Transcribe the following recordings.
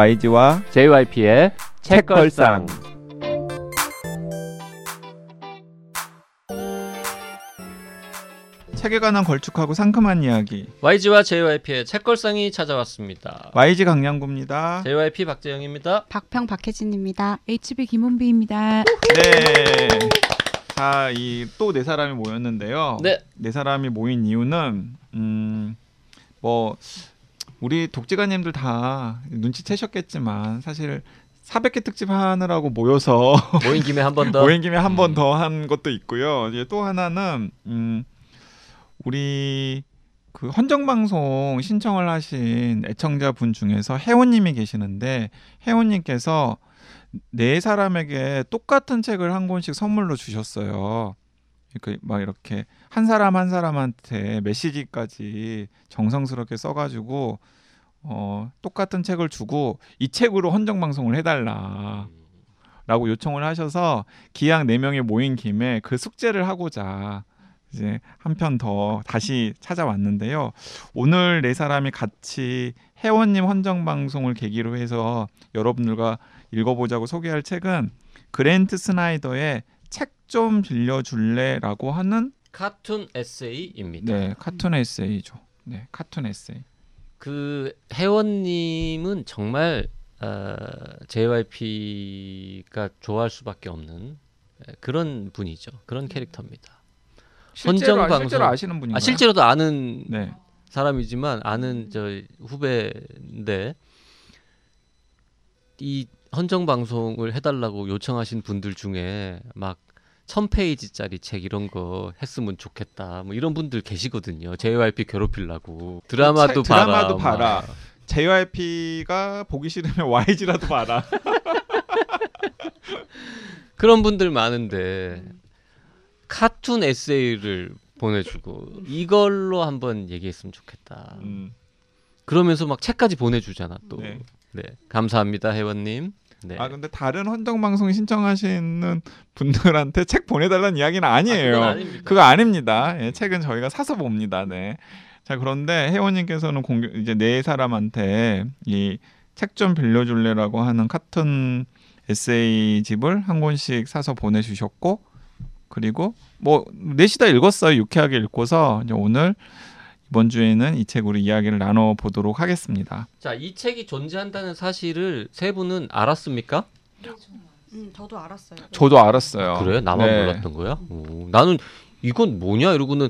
YG와 JYP의 책걸상. 책에 관한 걸쭉하고 상큼한 이야기 YG와 JYP의 책걸상이 찾아왔습니다. YG 강량구입니다. JYP 박재영입니다. 박평 박혜진입니다. HB 김은비입니다. 네. 자, 이 또 네 사람이 모였는데요. 네. 네 사람이 모인 이유는 음, 뭐 우리 독지가님들 다 눈치채셨겠지만 사실 400개 특집 하느라고 모여서 모인 김에 한 번 더. 모인 김에 한번 음. 더한 것도 있고요. 이제 또 하나는 음, 우리 그 헌정 방송 신청을 하신 애청자 분 중에서 혜원님이 계시는데 혜원님께서 네 사람에게 똑같은 책을 한 권씩 선물로 주셨어요. 그러니까 막 이렇게 한 사람 한 사람한테 메시지까지 정성스럽게 써가지고 어, 똑같은 책을 주고 이 책으로 헌정 방송을 해달라. 라고 요청을 하셔서 기왕 네 명이 모인 김에 그 숙제를 하고자 이제 한 편 더 다시 찾아왔는데요. 오늘 네 사람이 같이 회원님 헌정 방송을 계기로 해서 여러분들과 읽어보자고 소개할 책은 그랜트 스나이더의 책 좀 빌려줄래라고 하는 카툰 에세이입니다. 네 카툰 에세이죠. 네 카툰 에세이. 그 회원님은 정말 어, JYP가 좋아할 수밖에 없는 예, 그런 분이죠. 그런 캐릭터입니다. 실제로, 헌정 아- 실제로 방송. 아시는 분인가요? 아, 실제로도 아는 네. 사람이지만 아는 저 후배인데 이 헌정 방송을 해달라고 요청하신 분들 중에 막 1000페이지짜리 책 이런 거 했으면 좋겠다. 뭐 이런 분들 계시거든요. JYP 괴롭히려고. 드라마도 책- 봐라. 드라마도 막. 봐라. JYP가 보기 싫으면 YG라도 봐라. 그런 분들 많은데 카툰 에세이를 보내주고 이걸로 한번 얘기했으면 좋겠다. 음. 그러면서 막 책까지 보내주잖아 또. 네. 네. 감사합니다 회원님. 네. 아 근데 다른 헌정 방송 신청하시는 분들한테 책 보내달라는 이야기는 아니에요. 아닙니다. 그거 아닙니다. 예, 책은 저희가 사서 봅니다. 네. 자 그런데 혜원님께서는 공개, 이제 네 사람한테 이 책 좀 빌려줄래라고 하는 카툰 에세이 집을 한 권씩 사서 보내주셨고 그리고 뭐 넷이 다 읽었어요. 유쾌하게 읽고서 이제 오늘 이번 주에는 이 책으로 이야기를 나눠 보도록 하겠습니다. 자, 이 책이 존재한다는 사실을 세 분은 알았습니까? 음, 저도 알았어요. 저도 알았어요. 그래? 나만 네. 몰랐던 거야? 오, 나는 이건 뭐냐 이러고는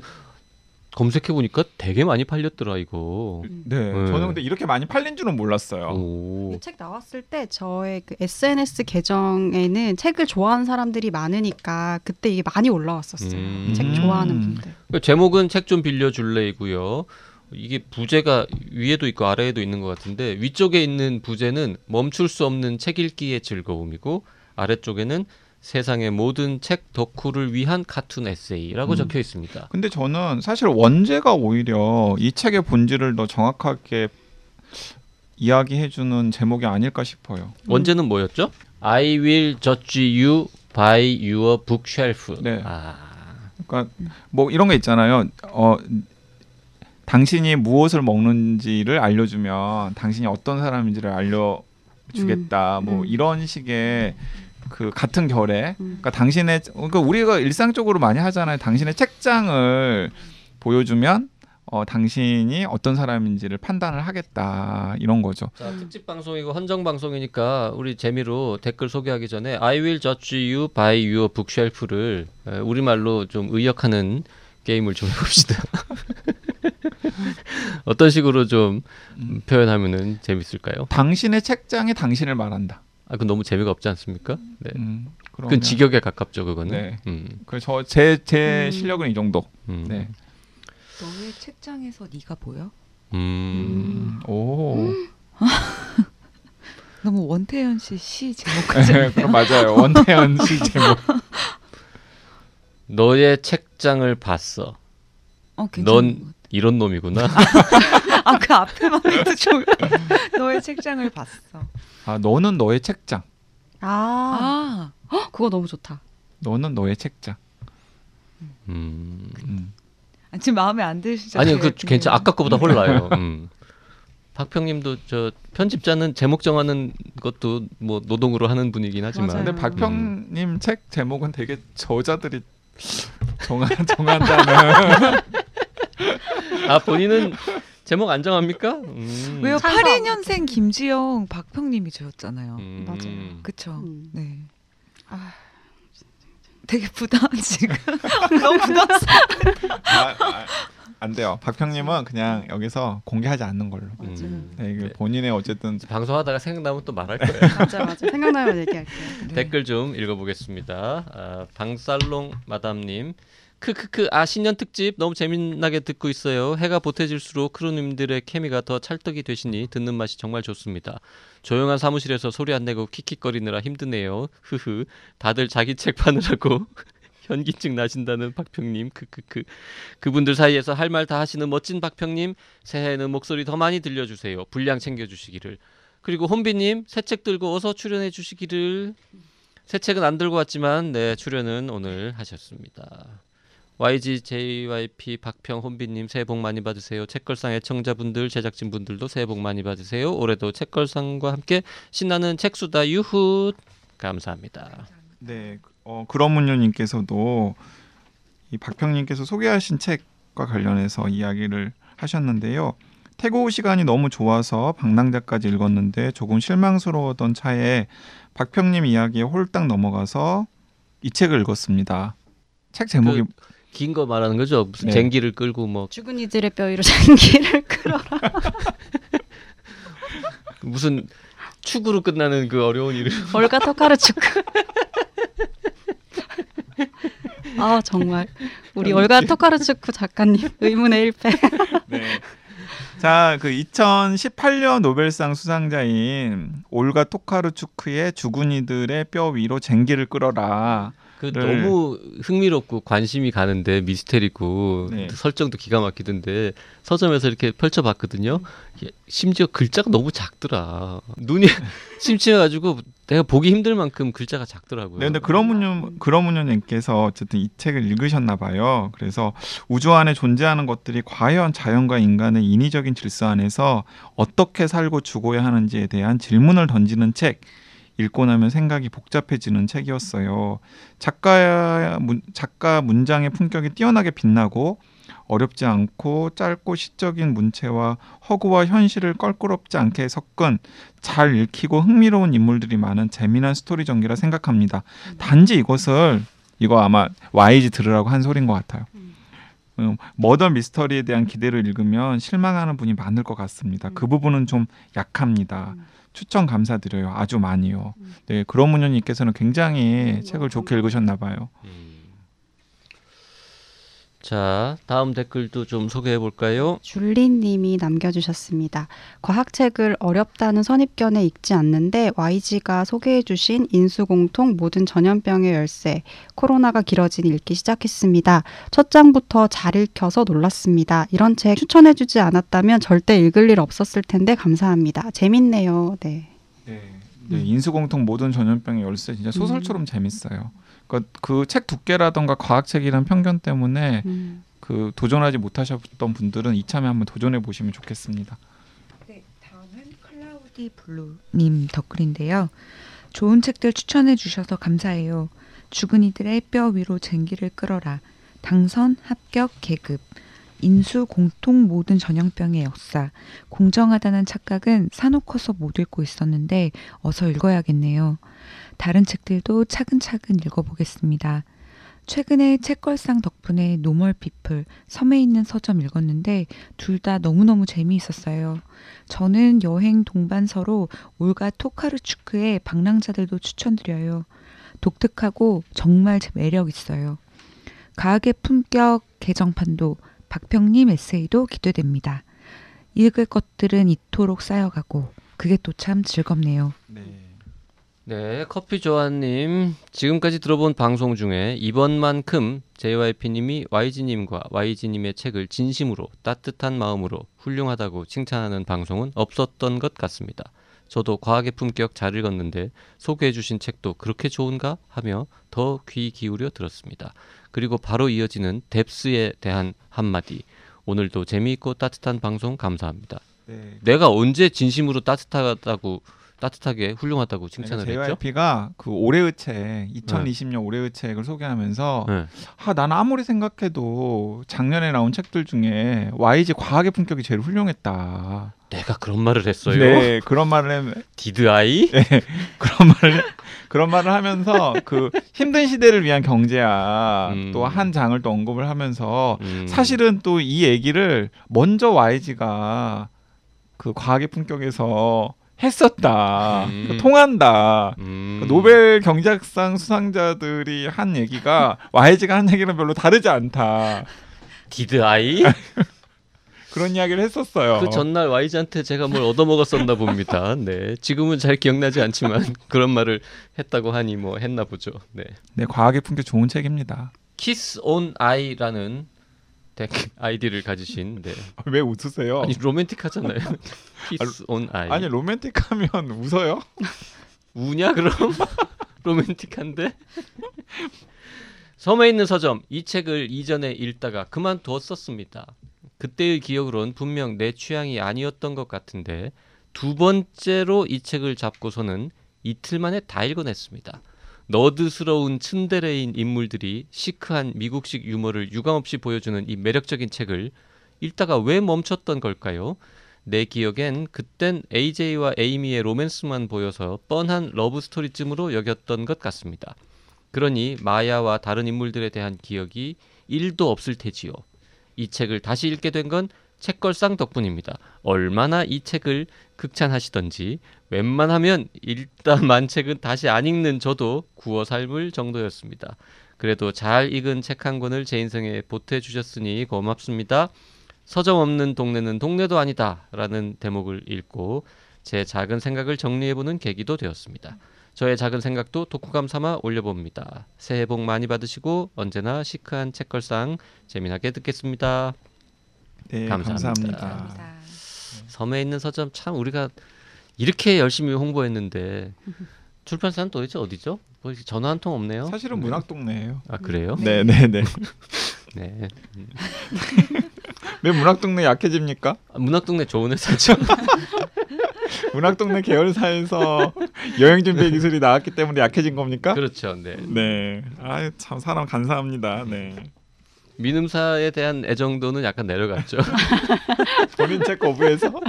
검색해 보니까 되게 많이 팔렸더라 이거. 네, 저는 근데 이렇게 많이 팔린 줄은 몰랐어요. 오. 이책 나왔을 때 저의 그 SNS 계정에는 책을 좋아하는 사람들이 많으니까 그때 이게 많이 올라왔었어요. 음. 책 좋아하는 분들. 그 제목은 책 좀 빌려줄래이고요. 이게 부제가 위에도 있고 아래에도 있는 것 같은데 위쪽에 있는 부제는 멈출 수 없는 책 읽기의 즐거움이고 아래쪽에는 세상의 모든 책 덕후를 위한 카툰 에세이라고 음. 적혀 있습니다. 근데 저는 사실 원제가 오히려 이 책의 본질을 더 정확하게 이야기해주는 제목이 아닐까 싶어요. 원제는 뭐였죠? I will judge you by your bookshelf. 네. 아, 그러니까 뭐 이런 거 있잖아요. 어, 당신이 무엇을 먹는지를 알려주면 당신이 어떤 사람인지를 알려 주겠다. 뭐 음. 이런 식의 그 같은 결에 음. 그러니까 당신의 그러니까 우리가 일상적으로 많이 하잖아요. 당신의 책장을 보여주면 어, 당신이 어떤 사람인지를 판단을 하겠다 이런 거죠. 자 특집 방송이고 헌정 방송이니까 우리 재미로 댓글 소개하기 전에 I will judge you by your bookshelf를 에, 우리 말로 좀 의역하는 게임을 좀 해봅시다. 어떤 식으로 좀 음. 표현하면은 재밌을까요? 당신의 책장이 당신을 말한다. 아, 그건 너무 재미가 없지 않습니까? 네. 음, 그건 직역에 가깝죠, 그거는. 네. 음, 그저제제 음. 실력은 이 정도. 음, 네. 너의 책장에서 네가 보여? 음. 음, 오. 너무 원태현 씨 시 제목 같은. 그럼 맞아요. 원태현 씨 제목. 너의 책장을 봤어. 어 괜찮은 넌. 이런 놈이구나. 아 그 앞에만 해도 좋을. 너의 책장을 봤어. 아 너는 너의 책장. 아, 아 헉, 그거 너무 좋다. 너는 너의 책장. 음. 음. 아, 지금 마음에 안 드시죠? 아니요, 그 괜찮. 아까 거보다 홀라요. 음. 박평님도 저 편집자는 제목 정하는 것도 뭐 노동으로 하는 분이긴 하지만 맞아요. 근데 박평님 책 제목은 되게 저자들이 정한 정한다는 아 본인은 제목 안 정합니까? 음. 왜요? 참고하고 82년생 김지영 박평님이 지었잖아요. 음. 맞아요. 그쵸? 음. 네. 아, 되게 부담 지금 너무 부담스러워. 아, 아, 안 돼요. 박평님은 그냥 여기서 공개하지 않는 걸로. 음. 네, 이게 네. 본인의 어쨌든 방송하다가 생각나면 또 말할 거예요. 맞아 맞아 생각나면 얘기할게요. 네. 댓글 좀 읽어보겠습니다. 아, 방살롱 마담님. 크크크 아 신년 특집 너무 재미나게 듣고 있어요. 해가 보태질수록 크루님들의 케미가 더 찰떡이 되시니 듣는 맛이 정말 좋습니다. 조용한 사무실에서 소리 안 내고 킥킥거리느라 힘드네요. 흐흐. 다들 자기 책 파느라고 현기증 나신다는 박평님 크크크. 그분들 사이에서 할 말 다 하시는 멋진 박평님 새해에는 목소리 더 많이 들려주세요. 분량 챙겨주시기를. 그리고 혼비님 새 책 들고 어서 출연해 주시기를. 새 책은 안 들고 왔지만 네 출연은 오늘 하셨습니다. YG JYP 박평 혼비님 새해 복 많이 받으세요. 책걸상 애청자분들 제작진분들도 새해 복 많이 받으세요. 올해도 책걸상과 함께 신나는 책수다 유훗 감사합니다. 네, 어, 그러문유님께서도 이 박평님께서 소개하신 책과 관련해서 이야기를 하셨는데요. 태고 시간이 너무 좋아서 방랑자까지 읽었는데 조금 실망스러웠던 차에 박평님 이야기에 홀딱 넘어가서 이 책을 읽었습니다. 책 제목이 긴 거 말하는 거죠? 무슨 네. 쟁기를 끌고 뭐 죽은 이들의 뼈 위로 장기를 끌어라. 무슨 축으로 끝나는 그 어려운 이름. 올가 토카르추크. 아 정말 우리 올가 토카르추크 작가님 의문의 일패. 네. 자, 그 2018년 노벨상 수상자인 올가 토카르추크의 죽은 이들의 뼈 위로 쟁기를 끌어라. 그 네. 너무 흥미롭고 관심이 가는데 미스테리고 네. 설정도 기가 막히던데 서점에서 이렇게 펼쳐봤거든요. 예, 심지어 글자가 너무 작더라. 눈이 침침해가지고 내가 보기 힘들 만큼 글자가 작더라고요. 네, 근데 그러문유 그러문유님께서 어쨌든 이 책을 읽으셨나 봐요. 그래서 우주 안에 존재하는 것들이 과연 자연과 인간의 인위적인 질서 안에서 어떻게 살고 죽어야 하는지에 대한 질문을 던지는 책. 읽고 나면 생각이 복잡해지는 책이었어요. 작가 문, 작가 문장의 품격이 뛰어나게 빛나고 어렵지 않고 짧고 시적인 문체와 허구와 현실을 껄끄럽지 않게 섞은 잘 읽히고 흥미로운 인물들이 많은 재미난 스토리 전기라 생각합니다. 단지 이것을 이거 아마 YG 들으라고 한 소린 것 같아요. 음, 머더 미스터리에 대한 기대를 읽으면 실망하는 분이 많을 것 같습니다. 그 부분은 좀 약합니다. 추천 감사드려요. 아주 많이요. 네, 그러문유님께서는 굉장히 음, 책을 좋게 읽으셨나 봐요. 음. 자 다음 댓글도 좀 소개해 볼까요? 줄리님이 남겨주셨습니다. 과학책을 어렵다는 선입견에 읽지 않는데 YG가 소개해 주신 인수공통 모든 전염병의 열쇠 코로나가 길어지니 읽기 시작했습니다. 첫 장부터 잘 읽혀서 놀랐습니다. 이런 책 추천해 주지 않았다면 절대 읽을 일 없었을 텐데 감사합니다. 재밌네요. 네. 네, 네, 인수공통 모든 전염병의 열쇠 진짜 소설처럼 재밌어요. 그러니까 그책 두께라던가 과학책이란 편견 때문에 음. 그 도전하지 못하셨던 분들은 이참에 한번 도전해 보시면 좋겠습니다. 네, 다음은 클라우디 블루님 댓글인데요. 좋은 책들 추천해 주셔서 감사해요. 죽은 이들의 뼈 위로 쟁기를 끌어라. 당선 합격 계급. 인수 공통 모든 전염병의 역사. 공정하다는 착각은 사놓고서 못 읽고 있었는데 어서 읽어야겠네요. 다른 책들도 차근차근 읽어보겠습니다. 최근에 책걸상 덕분에 Normal People, 섬에 있는 서점 읽었는데 둘 다 너무너무 재미있었어요. 저는 여행 동반서로 올가 토카르추크의 방랑자들도 추천드려요. 독특하고 정말 매력 있어요. 과학의 품격 개정판도 박평님 에세이도 기대됩니다. 읽을 것들은 이토록 쌓여가고 그게 또 참 즐겁네요. 네. 네, 커피 조아님 지금까지 들어본 방송 중에 이번만큼 JYP님이 YG님과 YG님의 책을 진심으로 따뜻한 마음으로 훌륭하다고 칭찬하는 방송은 없었던 것 같습니다. 저도 과학의 품격 잘 읽었는데 소개해 주신 책도 그렇게 좋은가 하며 더 귀 기울여 들었습니다. 그리고 바로 이어지는 뎁스에 대한 한마디. 오늘도 재미있고 따뜻한 방송 감사합니다. 네. 내가 언제 진심으로 따뜻하다고 따뜻하게 훌륭하다고 칭찬을 했죠? JYP가 그 올해의 책, 2020년 올해의 책을 소개하면서 네. 아, 나는 아무리 생각해도 작년에 나온 책들 중에 YG 과학의 품격이 제일 훌륭했다. 내가 그런 말을 했어요. 네, 그런 말을 했- 디드 아이? 그런 말을 그런 말을 하면서 그 힘든 시대를 위한 경제학 음. 또한 장을 또 언급을 하면서 음. 사실은 또 이 얘기를 먼저 YG가 그 과학의 품격에서 했었다. 음. 그 통한다. 음. 그 노벨 경제학상 수상자들이 한 얘기가 YG가 한 얘기랑 별로 다르지 않다. Did I? 그런 이야기를 했었어요. 그 전날 YG한테 제가 뭘 얻어먹었었나 봅니다. 네. 지금은 잘 기억나지 않지만 그런 말을 했다고 하니 뭐 했나 보죠. 네. 네, 과학의 품격 좋은 책입니다. 키스 온 아이라는 덱 아이디를 가지신 네. 왜 웃으세요? 아니 로맨틱하잖아요. kiss on eye. 아니 로맨틱하면 웃어요? 우냐 그럼? 로맨틱한데? 섬에 있는 서점 이 책을 이전에 읽다가 그만두었었습니다. 그때의 기억으론 분명 내 취향이 아니었던 것 같은데 두 번째로 이 책을 잡고서는 이틀 만에 다 읽어냈습니다. nerd스러운 츤데레인 인물들이 시크한 미국식 유머를 유감없이 보여주는 이 매력적인 책을 읽다가 왜 멈췄던 걸까요? 내 기억엔 그땐 AJ와 에이미의 로맨스만 보여서 뻔한 러브 스토리쯤으로 여겼던 것 같습니다. 그러니 마야와 다른 인물들에 대한 기억이 1도 없을 테지요. 이 책을 다시 읽게 된 건 책걸상 덕분입니다. 얼마나 이 책을 극찬하시던지 웬만하면 읽다 만 책은 다시 안 읽는 저도 구워 삶을 정도였습니다. 그래도 잘 읽은 책 한 권을 제 인생에 보태 주셨으니 고맙습니다. 서점 없는 동네는 동네도 아니다라는 대목을 읽고 제 작은 생각을 정리해보는 계기도 되었습니다. 저의 작은 생각도 독후감 삼아 올려봅니다. 새해 복 많이 받으시고 언제나 시크한 책걸상 재미나게 듣겠습니다. 네, 감사합니다. 감사합니다. 섬에 있는 서점 참 우리가 이렇게 열심히 홍보했는데 출판사는 도대체 어디죠? 뭐 전화 한 통 없네요. 사실은 문학 동네예요. 아 그래요? 네, 네, 네. 네. 왜 문학 동네 약해집니까? 아, 문학 동네 좋은 회사죠. 문학 동네 계열사에서 여행 준비 기술이 나왔기 때문에 약해진 겁니까? 그렇죠. 네. 네. 아, 참 사람 감사합니다. 네. 민음사에 대한 애정도는 약간 내려갔죠. 본인 책 거부해서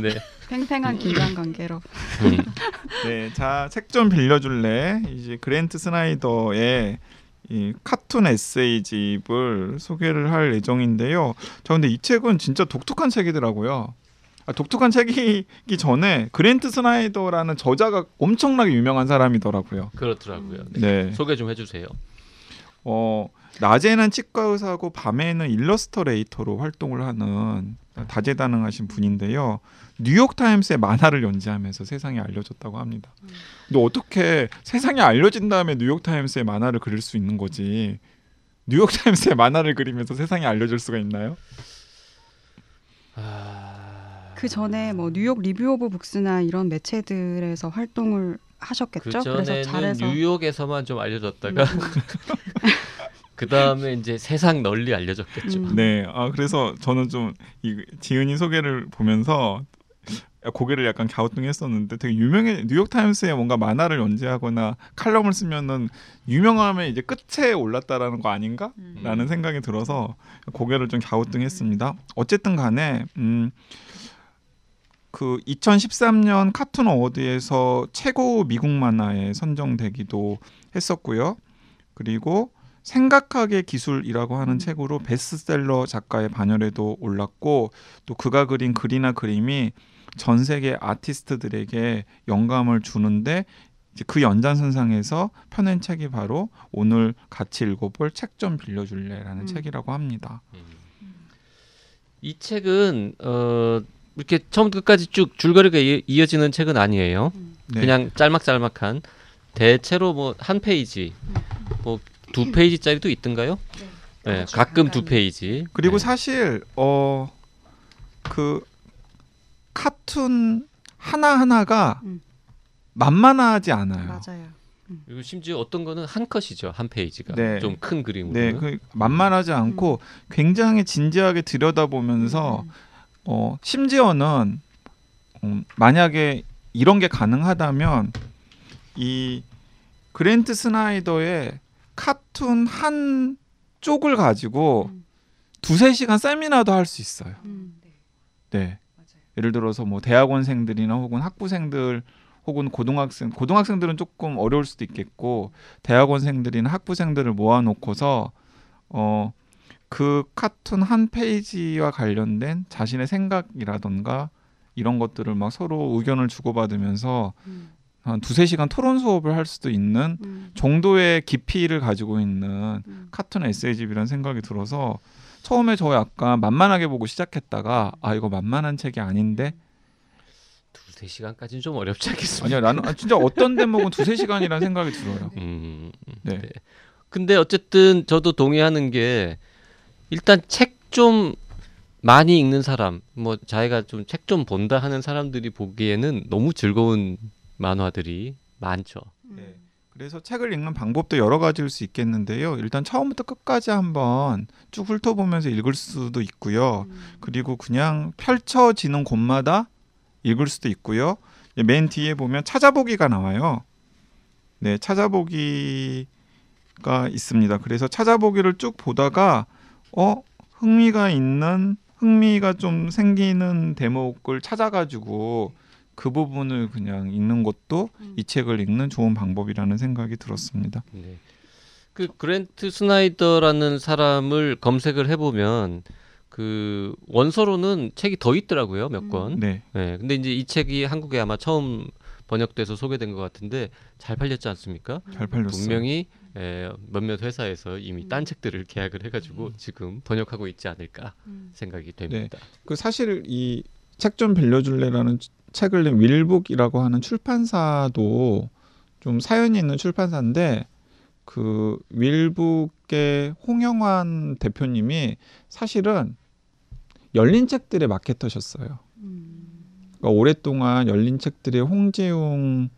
네. 팽팽한 긴장 관계로. 음. 네, 자, 책 좀 빌려줄래? 이제 그랜트 스나이더의 이 카툰 에세이집을 소개를 할 예정인데요. 저 근데 이 책은 진짜 독특한 책이더라고요. 아, 독특한 책이기 전에 그랜트 스나이더라는 저자가 엄청나게 유명한 사람이더라고요. 그렇더라고요. 네. 네. 소개 좀 해주세요. 어, 낮에는 치과 의사고 밤에는 일러스터레이터로 활동을 하는 다재다능하신 분인데요. 뉴욕 타임스의 만화를 연재하면서 세상에 알려졌다고 합니다. 근데 어떻게 세상에 알려진 다음에 뉴욕 타임스의 만화를 그릴 수 있는 거지? 뉴욕 타임스의 만화를 그리면서 세상에 알려질 수가 있나요? 그 전에 뭐 뉴욕 리뷰 오브 북스나 이런 매체들에서 활동을 하셨겠죠. 그 그래서 잘해서 뉴욕에서만 좀 알려졌다가 음, 그 다음에 이제 세상 널리 알려졌겠죠. 음. 네, 아 그래서 저는 좀 이 지은이 소개를 보면서 고개를 약간 갸우뚱했었는데 되게 유명해 뉴욕 타임스에 뭔가 만화를 연재하거나 칼럼을 쓰면은 유명하면 이제 끝에 올랐다라는 거 아닌가? 음. 라는 생각이 들어서 고개를 좀 갸우뚱했습니다. 어쨌든 간에 음, 그 2013년 카툰 어워드에서 최고 미국 만화에 선정되기도 했었고요. 그리고 생각하게 기술이라고 하는 책으로 베스트셀러 작가의 반열에도 올랐고 또 그가 그린 글이나 그림이 전 세계 아티스트들에게 영감을 주는데 그 연장선상에서 펴낸 책이 바로 오늘 같이 읽어볼 책 좀 빌려줄래라는 음. 책이라고 합니다. 이 책은 어, 이렇게 처음부터 끝까지 쭉 줄거리가 이- 이어지는 책은 아니에요. 네. 그냥 짤막짤막한 대체로 뭐 한 페이지, 뭐 두 페이지짜리도 있던가요? 네, 그렇죠. 가끔 두. 페이지. 그리고 네. 사실 어 그 카툰 하나 하나가 음. 만만하지 않아요. 맞아요. 그리고 심지어 어떤 거는 한 컷이죠 한 페이지가 네. 좀큰 그림으로. 네, 그 만만하지 않고 굉장히 진지하게 들여다보면서 어, 심지어는 음, 만약에 이런 게 가능하다면 이 그랜트 스나이더의 카툰 한 쪽을 가지고 음. 두세 시간 세미나도 할 수 있어요. 음. 네. 예를 들어서 뭐 대학원생들이나 혹은 학부생들 혹은 고등학생 고등학생들은 조금 어려울 수도 있겠고 대학원생들이나 학부생들을 모아놓고서 어 그 카툰 한 페이지와 관련된 자신의 생각이라던가 이런 것들을 막 서로 의견을 주고받으면서 음. 한 두세 시간 토론 수업을 할 수도 있는 음. 정도의 깊이를 가지고 있는 음. 카툰 에세이집이라는 생각이 들어서 처음에 저 약간 만만하게 보고 시작했다가 아 이거 만만한 책이 아닌데 두세 시간까지는 좀 어렵지 않겠습니까? 아니요 나는 아, 진짜 어떤 대목은 두세 시간이라는 생각이 들어요. 음, 네. 네. 근데 어쨌든 저도 동의하는 게 일단 책 좀 많이 읽는 사람, 뭐 자기가 좀 책 좀 본다 하는 사람들이 보기에는 너무 즐거운 만화들이 많죠. 네. 그래서 책을 읽는 방법도 여러 가지일 수 있겠는데요. 일단 처음부터 끝까지 한번 쭉 훑어보면서 읽을 수도 있고요. 음. 그리고 그냥 펼쳐지는 곳마다 읽을 수도 있고요. 예, 맨 뒤에 보면 찾아보기가 나와요. 네, 찾아보기가 있습니다. 그래서 찾아보기를 쭉 보다가 어 흥미가 있는 흥미가 좀 생기는 대목을 찾아가지고 그 부분을 그냥 읽는 것도 음. 이 책을 읽는 좋은 방법이라는 생각이 들었습니다. 네. 그 그랜트 스나이더라는 사람을 검색을 해보면 그 원서로는 책이 더 있더라고요 몇 음. 권. 네, 네. 근데 이제 이 책이 한국에 아마 처음 번역돼서 소개된 것 같은데 잘 팔렸지 않습니까? 잘 팔렸어요. 분명히 에, 몇몇 회사에서 이미 음. 딴 책들을 계약을 해가지고 지금 번역하고 있지 않을까 음. 생각이 됩니다. 그 사실 이 책 좀 빌려줄래라는 책을 낸 윌북이라고 하는 출판사도 좀 사연이 있는 출판사인데 그 윌북의 홍영환 대표님이 사실은 열린 책들의 마케터셨어요. 음. 그러니까 오랫동안 열린 책들의 홍지웅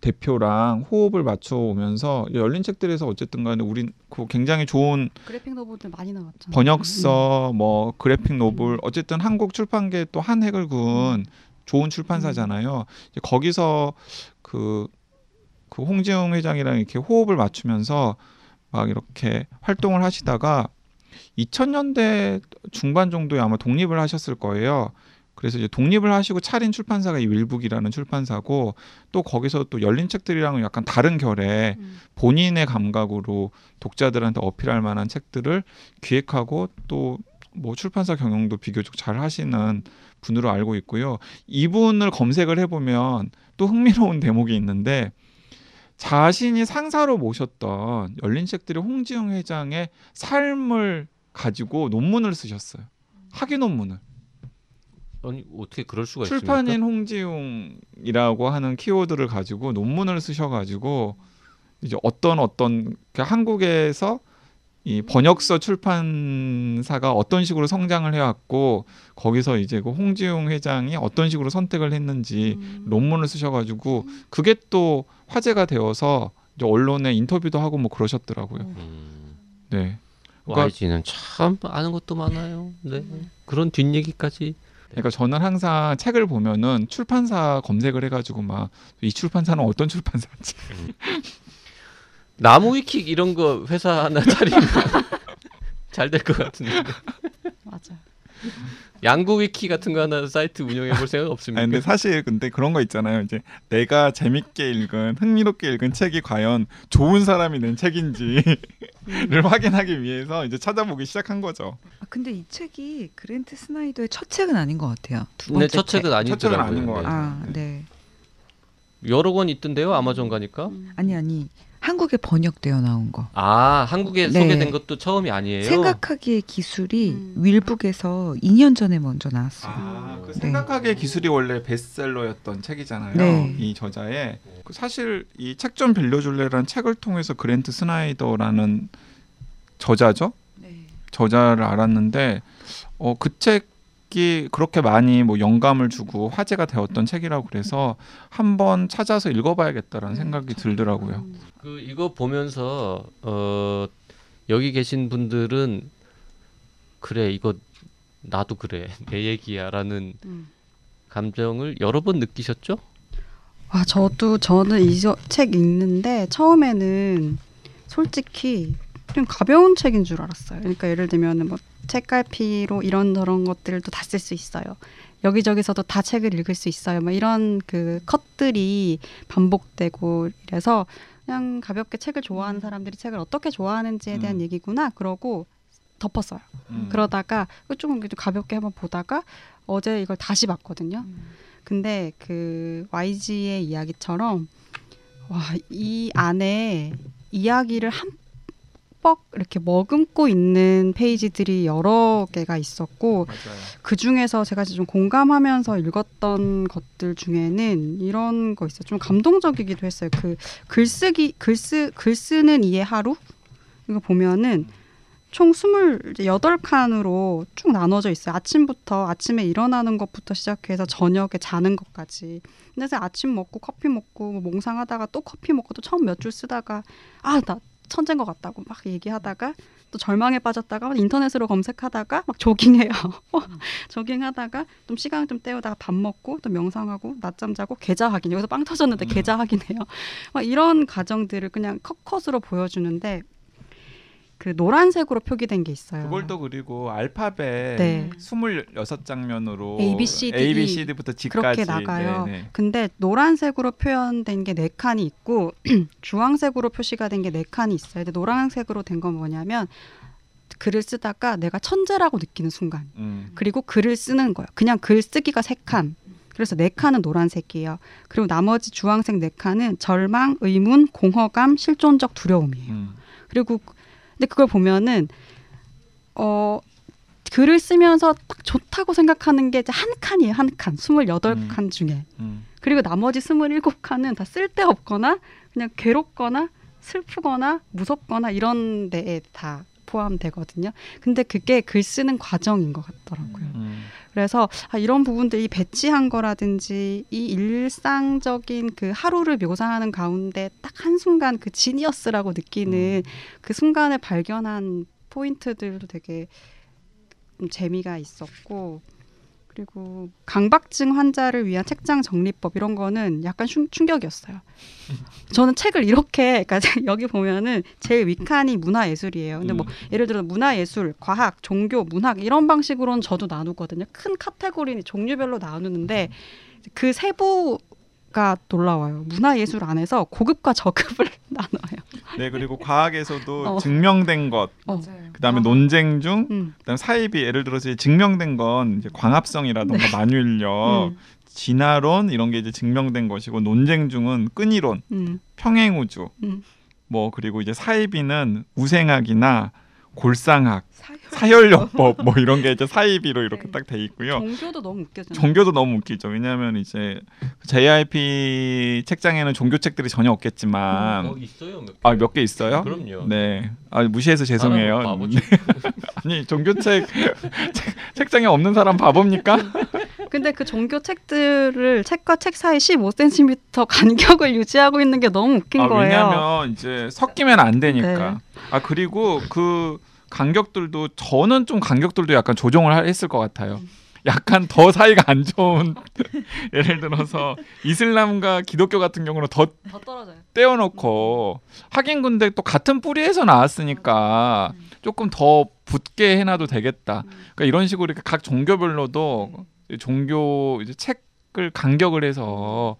대표랑 호흡을 맞춰 오면서 열린 책들에서 어쨌든 간에 우린 그 굉장히 좋은 그래픽 노블들 많이 나왔잖아요. 번역서 뭐 그래픽 노블 음. 어쨌든 한국 출판계 또 한 획을 그은 좋은 출판사잖아요. 거기서 그, 그 홍지웅 회장이랑 이렇게 호흡을 맞추면서 막 이렇게 활동을 하시다가 2000년대 중반 정도에 아마 독립을 하셨을 거예요. 그래서 이제 독립을 하시고 차린 출판사가 이 윌북이라는 출판사고 또 거기서 또 열린 책들이랑은 약간 다른 결의 음. 본인의 감각으로 독자들한테 어필할 만한 책들을 기획하고 또 뭐 출판사 경영도 비교적 잘 하시는 분으로 알고 있고요. 이분을 검색을 해보면 또 흥미로운 대목이 있는데 자신이 상사로 모셨던 열린 책들의 홍지영 회장의 삶을 가지고 논문을 쓰셨어요. 학위 논문을. 아니 어떻게 그럴 수가 출판인 있습니까? 홍지웅이라고 하는 키워드를 가지고 논문을 쓰셔가지고 이제 어떤 어떤 그 한국에서 이 번역서 출판사가 어떤 식으로 성장을 해왔고 거기서 이제 그 홍지웅 회장이 어떤 식으로 선택을 했는지 음. 논문을 쓰셔가지고 그게 또 화제가 되어서 이제 언론에 인터뷰도 하고 뭐 그러셨더라고요. 음, 네. 그러니까- YG는 참 아는 것도 많아요. 네. 그런 뒷얘기까지. 그러니까 저는 항상 책을 보면은 출판사 검색을 해가지고 막 이 출판사는 어떤 출판사인지 나무 위킥 이런 거 회사 하나 차리면 잘 될 것 같은데. 맞아. 양구 위키 같은 거 하나 사이트 운영해 볼 생각 없습니까? 아니 근데 사실 근데 그런 거 있잖아요. 이제 내가 재밌게 읽은 흥미롭게 읽은 책이 과연 좋은 사람이 낸 책인지를 확인하기 위해서 이제 찾아보기 시작한 거죠. 아, 근데 이 책이 그랜트 스나이더의 첫 책은 아닌 것 같아요. 두 네, 번째 첫 책은 첫 아니더라고요. 책은 아닌 것 네. 같아요. 아, 네. 여러 권 있던데요, 아마존 가니까. 음. 아니 아니 한국에 번역되어 나온 거. 아, 한국에 네. 소개된 것도 처음이 아니에요. 생각하기의 기술이 음. 윌북에서 2년 전에 먼저 나왔어요. 아, 그 네. 생각하기의 기술이 원래 베스트셀러였던 책이잖아요. 네. 이 저자의 그 사실 이 책 좀 빌려줄래라는 책을 통해서 그랜트 스나이더라는 저자죠. 네. 저자를 알았는데 어 그 책 책이 그렇게 많이 뭐 영감을 주고 화제가 되었던 책이라고 그래서 한번 찾아서 읽어봐야겠다라는 생각이 들더라고요. 그 이거 보면서 어 여기 계신 분들은 그래 이거 나도 그래 내 얘기야라는 음. 감정을 여러 번 느끼셨죠? 와 저도 저는 이 책 읽는데 처음에는 솔직히 좀 가벼운 책인 줄 알았어요. 그러니까 예를 들면 뭐 책갈피로 이런 저런 것들도 다 쓸 수 있어요. 여기저기서도 다 책을 읽을 수 있어요. 뭐 이런 그 컷들이 반복되고 이래서 그냥 가볍게 책을 좋아하는 사람들이 책을 어떻게 좋아하는지에 대한 음. 얘기구나 그러고 덮었어요. 음. 그러다가 조금 좀 가볍게 한번 보다가 어제 이걸 다시 봤거든요. 근데 그 YG의 이야기처럼 와 이 안에 이야기를 한 뻑 이렇게 머금고 있는 페이지들이 여러 개가 있었고. 그 중에서 제가 좀 공감하면서 읽었던 것들 중에는 이런 거 있어요. 좀 감동적이기도 했어요. 그 글쓰기 글쓰 글 쓰는 이의 하루 이거 보면은 총 28칸으로 쭉 나눠져 있어요. 아침부터 아침에 일어나는 것부터 시작해서 저녁에 자는 것까지. 근데 아침 먹고 커피 먹고 뭐 몽상하다가 또 커피 먹고 또 처음 몇 줄 쓰다가 아 나 천재인 것 같다고 막 얘기하다가 또 절망에 빠졌다가 인터넷으로 검색하다가 막 조깅해요. 조깅하다가 좀 시간 좀 때우다가 밥 먹고 또 명상하고 낮잠 자고 계좌 확인 여기서 빵 터졌는데 음. 계좌 확인해요. 막 이런 과정들을 그냥 컷컷으로 보여주는데 그 노란색으로 표기된 게 있어요. 그걸 또 그리고 알파벳 네. 26장면으로 A, B, C, D, A, B, C, D부터 G까지 그렇게 나가요. 네, 네. 근데 노란색으로 표현된 게 네 칸이 있고 주황색으로 표시가 된 게 네 칸이 있어요. 근데 노란색으로 된 건 뭐냐면 글을 쓰다가 내가 천재라고 느끼는 순간 음. 그리고 글을 쓰는 거예요. 그냥 글 쓰기가 세 칸. 그래서 네 칸은 노란색이에요. 그리고 나머지 주황색 네 칸은 절망, 의문, 공허감, 실존적 두려움이에요. 음. 그리고 근데 그걸 보면은 어 글을 쓰면서 딱 좋다고 생각하는 게 이제 한 칸이에요. 한 칸. 28칸 중에. 음. 그리고 나머지 27칸은 다 쓸데없거나 그냥 괴롭거나 슬프거나 무섭거나 이런 데에 다 포함되거든요. 근데 그게 글 쓰는 과정인 것 같더라고요. 음. 그래서 아, 이런 부분들이 배치한 거라든지 이 일상적인 그 하루를 묘사하는 가운데 딱 한순간 그 지니어스라고 느끼는 그 순간을 발견한 포인트들도 되게 좀 재미가 있었고 그리고 강박증 환자를 위한 책장 정리법 이런 거는 약간 충, 충격이었어요. 저는 책을 이렇게 그러니까 여기 보면은 제일 윗칸이 문화예술이에요. 근데 뭐 음. 예를 들어 문화예술, 과학, 종교, 문학 이런 방식으로는 저도 나누거든요. 큰 카테고리 종류별로 나누는데 그 세부 가 놀라워요. 문화예술 안에서 고급과 저급을. 네 그리고 과학에서도 어. 증명된 것 어. 그다음에 어. 논쟁 중 음. 그다음 사이비 예를 들어서 이제 증명된 건 이제 광합성이라던가 만유인력, 음. 진화론 이런 게 이제 증명된 것이고 논쟁 중은 끈이론, 음. 평행우주, 음. 뭐 그리고 이제 사이비는 우생학이나 골상학. 사혈요법 뭐 이런 게 이제 사이비로 이렇게 네. 딱돼 있고요. 종교도 너무 웃겨요. 종교도 너무 웃기죠. 왜냐하면 이제 JIP 책장에는 종교 책들이 전혀 없겠지만 어, 있어요. 몇 개. 아몇 개 있어요? 그럼요. 네. 아 무시해서 죄송해요. 바보죠. 아니 종교책 책- 책장에 없는 사람 바보입니까? 근데 그 종교 책들을 책과 책 사이 15cm 간격을 유지하고 있는 게 너무 웃긴 아, 거예요. 왜냐하면 이제 섞이면 안 되니까. 네. 아 그리고 그 간격들도 저는 좀 간격들도 약간 조정을 하- 했을 것 같아요. 약간 더 사이가 안 좋은 예를 들어서 이슬람과 기독교 같은 경우는 더 더 떨어져요. 떼어놓고 하긴 근데 또 같은 뿌리에서 나왔으니까 조금 더 붙게 해놔도 되겠다. 그러니까 이런 식으로 이렇게 각 종교별로도 종교 이제 책을 간격을 해서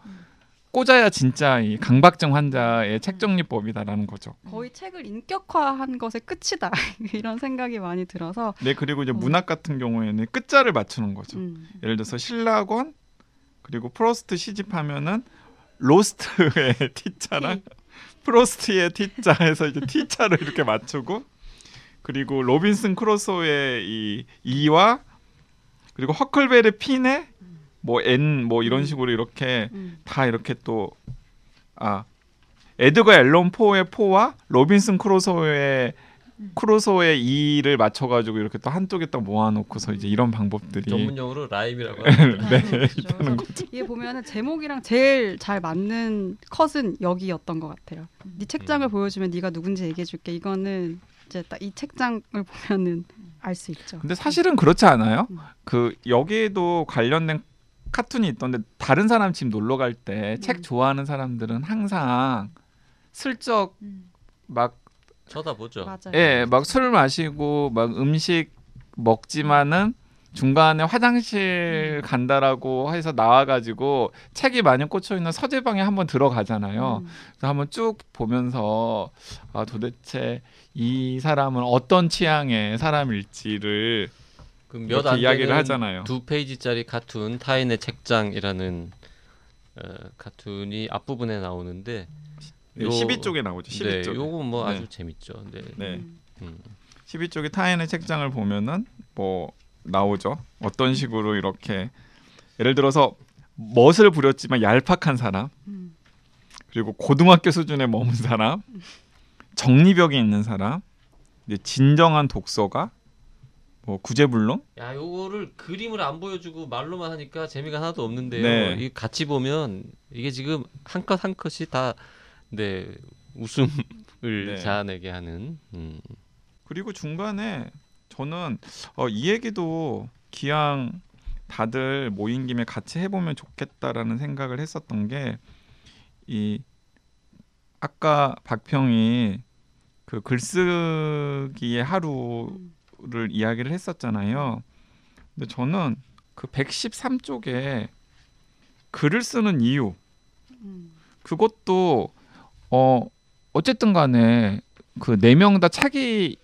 꽂아야 진짜 이 강박증 환자의 책 정리법이다라는 거죠. 거의 책을 인격화한 것의 끝이다 이런 생각이 많이 들어서 네 그리고 이제 어. 문학 같은 경우에는 끝자를 맞추는 거죠. 음. 예를 들어서 실낙원 그리고 프로스트 시집하면은 Lost의 T자랑 프로스트의 T자에서 이제 T자를 이렇게 맞추고 그리고 로빈슨 크루소의 이 E와 그리고 허클베르 핀의 뭐 N 뭐 이런 음. 식으로 이렇게 음. 다 이렇게 또 아 에드거 앨런 포의 포와 로빈슨 크루소의 크로소의 E를 맞춰가지고 이렇게 또 한쪽에 딱 모아놓고서 이제 이런 방법들이 전문 용어로 라임이라고. 네, 그렇죠. 있다는 그래서 거죠. 이게 보면은 제목이랑 제일 잘 맞는 컷은 여기였던 것 같아요. 네 책장을 음. 보여주면 네가 누군지 얘기해줄게. 이거는 이제 딱 이 책장을 보면은 알 수 있죠. 근데 사실은 그렇지 않아요? 음. 그 여기에도 관련된 카툰이 있던데 다른 사람 집 놀러 갈 때책 음. 좋아하는 사람들은 항상 슬쩍 막 쳐다보죠. 맞아요. 예, 막 술 마시고 막 음식 먹지만은 중간에 화장실 간다라고 해서 나와가지고 책이 많이 꽂혀 있는 서재방에 한번 들어가잖아요. 음. 그래서 한번 쭉 보면서 아 도대체 이 사람은 어떤 취향의 사람일지를 그몇 안 이야기를 하잖아요. 두 페이지짜리 카툰 타인의 책장이라는 어, 카툰이 앞부분에 나오는데 네, 요- 12쪽에 나오죠. 네, 12쪽에. 요거 뭐 네. 아주 재밌죠. 네. 네. 음. 음. 12쪽에 타인의 책장을 보면은 뭐 나오죠. 어떤 식으로 이렇게 예를 들어서 멋을 부렸지만 얄팍한 사람 음. 그리고 고등학교 수준에 머문 사람, 정리벽에 있는 사람, 이제 진정한 독서가, 뭐 구제불능, 야, 요거를 그림을 안 보여주고 말로만 하니까 재미가 하나도 없는데요. 네. 이 같이 보면 이게 지금 한 컷 한 컷이 다 네, 웃음을 네. 자아내게 하는. 음. 그리고 중간에 저는 어, 이 얘기도 기왕 다들 모인 김에 같이 해보면 좋겠다라는 생각을 했었던 게 이 아까 박평이 그 글쓰기의 하루 를 이야기를 했었잖아요. 근데 저는 그 113쪽에 글을 쓰는 이유 음. 그것도 어 어쨌든 간에 그 네 명 다 책이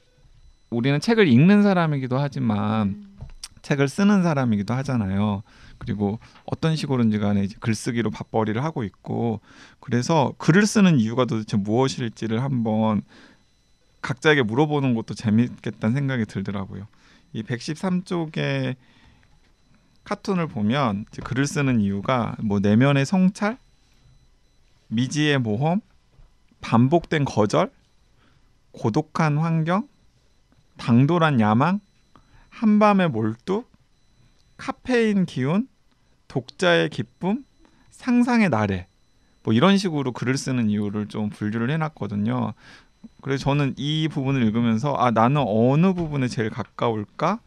우리는 책을 읽는 사람이기도 하지만 음. 책을 쓰는 사람이기도 하잖아요. 그리고 어떤 식으로든지 간에 이제 글쓰기로 밥벌이를 하고 있고 그래서 글을 쓰는 이유가 도대체 무엇일지를 한번 각자에게 물어보는 것도 재밌겠다는 생각이 들더라고요. 이 113쪽의 카툰을 보면 이제 글을 쓰는 이유가 뭐 내면의 성찰, 미지의 모험, 반복된 거절, 고독한 환경, 당돌한 야망, 한밤의 몰두, 카페인 기운, 독자의 기쁨, 상상의 나래 뭐 이런 식으로 글을 쓰는 이유를 좀 분류를 해놨거든요. 그래서 저는 이 부분을 읽으면서 아 나는 어느 부분에 제일 가까울까를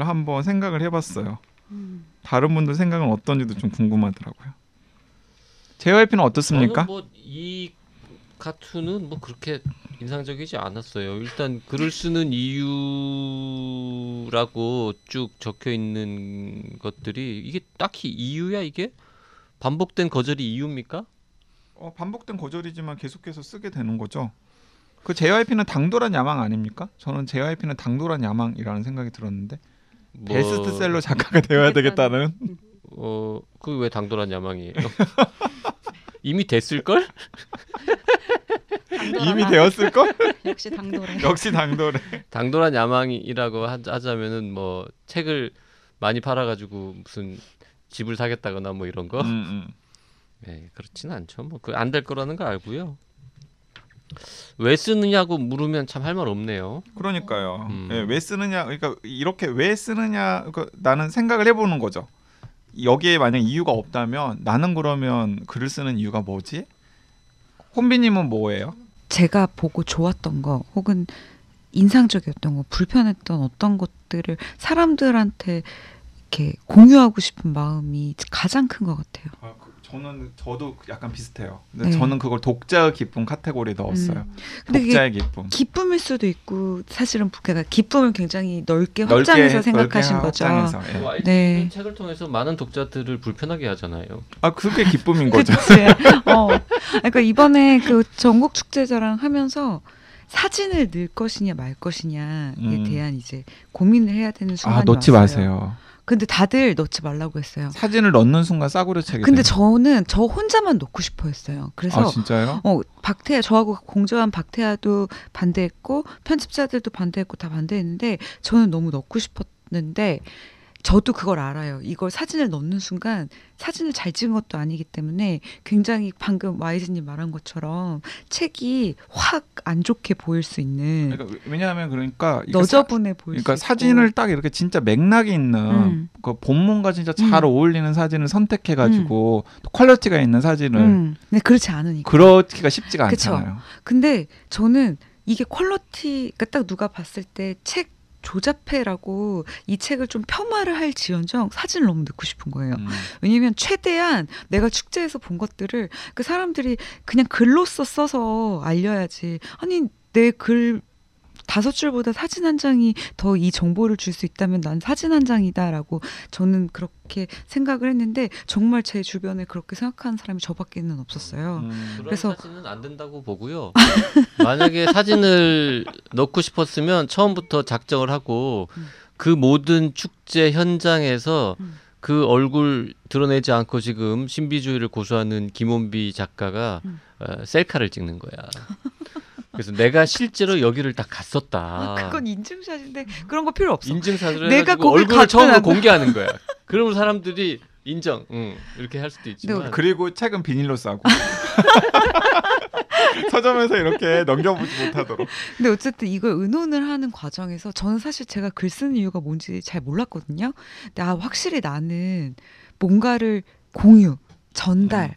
한번 생각을 해봤어요. 음. 다른 분들 생각은 어떤지도 좀 궁금하더라고요. JYP는 어떻습니까? 뭐이 카툰은 뭐 그렇게 인상적이지 않았어요. 일단 글을 쓰는 이유라고 쭉 적혀 있는 것들이 이게 딱히 이유야 이게 반복된 거절이 이유입니까? 어, 반복된 거절이지만 계속해서 쓰게 되는 거죠. 그 JYP는 당돌한 야망 아닙니까? 저는 JYP는 당돌한 야망이라는 생각이 들었는데 뭐, 베스트셀러 작가가 되어야 되겠다는 어, 그게 왜 당돌한 야망이에요? 이미 됐을 걸? 이미 되었을 걸? 역시 당돌해. 역시 당돌해. 당돌한 야망이라고 하- 하자면은 뭐 책을 많이 팔아가지고 무슨 집을 사겠다거나 뭐 이런 거. 음, 음. 네, 그렇지는 않죠. 뭐 그 안 될 거라는 거 알고요. 왜 쓰느냐고 물으면 참 할 말 없네요. 그러니까요. 음. 예, 왜 쓰느냐? 그러니까 이렇게 왜 쓰느냐? 그러니까 나는 생각을 해보는 거죠. 여기에 만약 이유가 없다면 나는 그러면 글을 쓰는 이유가 뭐지? 혼비님은 뭐예요? 제가 보고 좋았던 거 혹은 인상적이었던 거 불편했던 어떤 것들을 사람들한테 이렇게 공유하고 싶은 마음이 가장 큰 것 같아요. 아, 그, 저는 저도 약간 비슷해요. 근데 네. 저는 그걸 독자의 기쁨 카테고리에 넣었어요. 음. 독자의 기쁨. 기쁨일 수도 있고 사실은 그러니까 기쁨을 굉장히 넓게 넓게- 확장해서 생각하신 넓게 거죠. 확장해서, 예. 뭐 네. 이 책을 통해서 많은 독자들을 불편하게 하잖아요. 아 그게 기쁨인 거죠. 그치. 어. 그러니까 이번에 그 전국 축제자랑 하면서 사진을 넣을 것이냐 말 것이냐에 음. 대한 이제 고민을 해야 되는 순간이 아 넣지 왔어요. 마세요. 근데 다들 넣지 말라고 했어요. 사진을 넣는 순간 싸구려 책이 근데 돼요. 저는 저 혼자만 넣고 싶어 했어요. 그래서 아 진짜요? 어 박태아 저하고 공조한 박태아도 반대했고 편집자들도 반대했고 다 반대했는데 저는 너무 넣고 싶었는데 저도 그걸 알아요. 이걸 사진을 넣는 순간 사진을 잘 찍은 것도 아니기 때문에 굉장히 방금 와이즈님 말한 것처럼 책이 확 안 좋게 보일 수 있는 그러니까 왜냐하면 그러니까 너저분해 보일 그러니까 수. 사진을 딱 이렇게 진짜 맥락이 있는 음. 그 본문과 진짜 잘 음. 어울리는 사진을 선택해가지고 또 quality가 있는 사진을 음. 네, 그렇지 않으니까. 그렇기가 쉽지가 그쵸. 않잖아요. 근데 저는 이게 quality, 그러니까 딱 누가 봤을 때 책 조잡해라고 이 책을 좀 폄하를 할 지연정 사진을 너무 넣고 싶은 거예요. 음. 왜냐면 최대한 내가 축제에서 본 것들을 그 사람들이 그냥 글로써 써서 알려야지. 아니 내 글 다섯 줄보다 사진 한 장이 더 이 정보를 줄 수 있다면 난 사진 한 장이다라고 저는 그렇게 생각을 했는데 정말 제 주변에 그렇게 생각하는 사람이 저밖에는 없었어요. 음. 그런 그래서- 사진은 안 된다고 보고요. 만약에 사진을 넣고 싶었으면 처음부터 작정을 하고 음. 그 모든 축제 현장에서 음. 그 얼굴 드러내지 않고 지금 신비주의를 고수하는 김원비 작가가 음. 어, 셀카를 찍는 거야. 그래서 내가 실제로 여기를 다 갔었다. 아, 그건 인증샷인데 그런 거 필요 없어. 인증사진을 내가 얼굴을 처음으로 안 공개하는 거야. 그러면 사람들이 인정, 응, 이렇게 할 수도 있지만 그리고 책은 비닐로 싸고 서점에서 이렇게 넘겨보지 못하도록. 근데 어쨌든 이걸 의논을 하는 과정에서 저는 사실 제가 글 쓰는 이유가 뭔지 잘 몰랐거든요. 근데 아, 확실히 나는 뭔가를 공유, 전달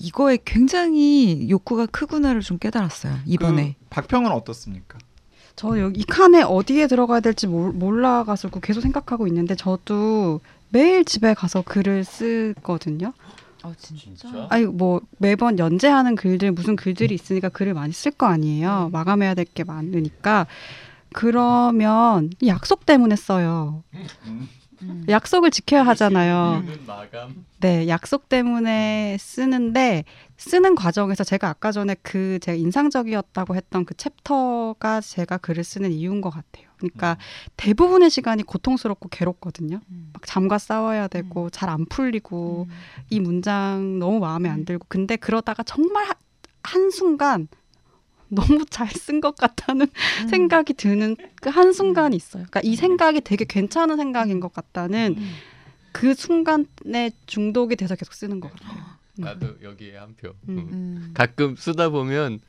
이거에 굉장히 욕구가 크구나를 좀 깨달았어요 이번에. 그 박평은 어떻습니까? 저 여기 이 칸에 어디에 들어가야 될지 몰, 몰라가지고 계속 생각하고 있는데 저도 매일 집에 가서 글을 쓰거든요. 아 진짜? 아니 뭐 매번 연재하는 글들 무슨 글들이 있으니까 글을 많이 쓸 거 아니에요. 마감해야 될 게 많으니까 그러면 이 약속 때문에 써요. 음. 약속을 지켜야 하잖아요. 네, 약속 때문에 쓰는데 쓰는 과정에서 제가 아까 전에 그 제가 인상적이었다고 했던 그 챕터가 제가 글을 쓰는 이유인 것 같아요. 그러니까 대부분의 시간이 고통스럽고 괴롭거든요. 음. 막 잠과 싸워야 되고 잘 안 풀리고 이 문장 너무 마음에 안 들고 근데 그러다가 정말 하- 한순간 너무 잘 쓴 것 같다는 음. 생각이 드는 그 한 순간이 있어요. 그러니까 이 생각이 되게 괜찮은 생각인 것 같다는 음. 그 순간에 중독이 돼서 계속 쓰는 것 같아요. 음. 나도 여기에 한 표. 음. 응. 음. 가끔 쓰다 보면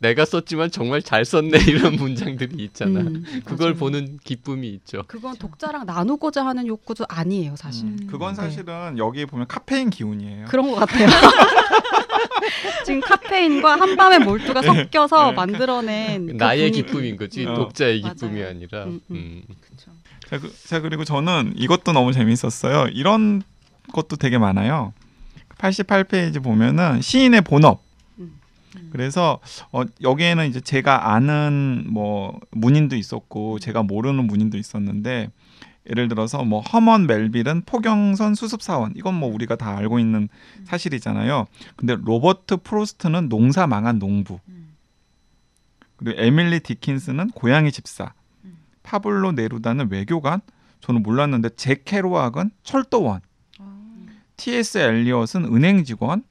내가 썼지만 정말 잘 썼네 이런 문장들이 있잖아. 음, 그걸 맞아요. 보는 기쁨이 있죠. 그건 독자랑 나누고자 하는 욕구도 아니에요, 사실. 음, 그건 네. 사실은 여기 보면 카페인 기운이에요. 그런 것 같아요. 지금 카페인과 한밤의 몰두가 섞여서 네. 만들어낸 그 나의 분위기. 기쁨인 거지 어. 독자의 맞아요. 기쁨이 아니라. 음, 음. 음. 그쵸. 자, 그, 자 그리고 저는 이것도 너무 재밌었어요. 이런 것도 되게 많아요. 88페이지 보면은 시인의 본업. 음. 그래서 어, 여기에는 이제 제가 아는 뭐 문인도 있었고 제가 모르는 문인도 있었는데 예를 들어서 뭐 허먼 멜빌은 포경선 수습사원 이건 뭐 우리가 다 알고 있는 사실이잖아요. 근데 로버트 프로스트는 농사 망한 농부. 음. 그리고 에밀리 디킨슨은 고양이 집사. 음. 파블로 네루다는 외교관. 저는 몰랐는데 잭 케로악은 철도원. 아. T.S. 엘리엇은 은행 직원,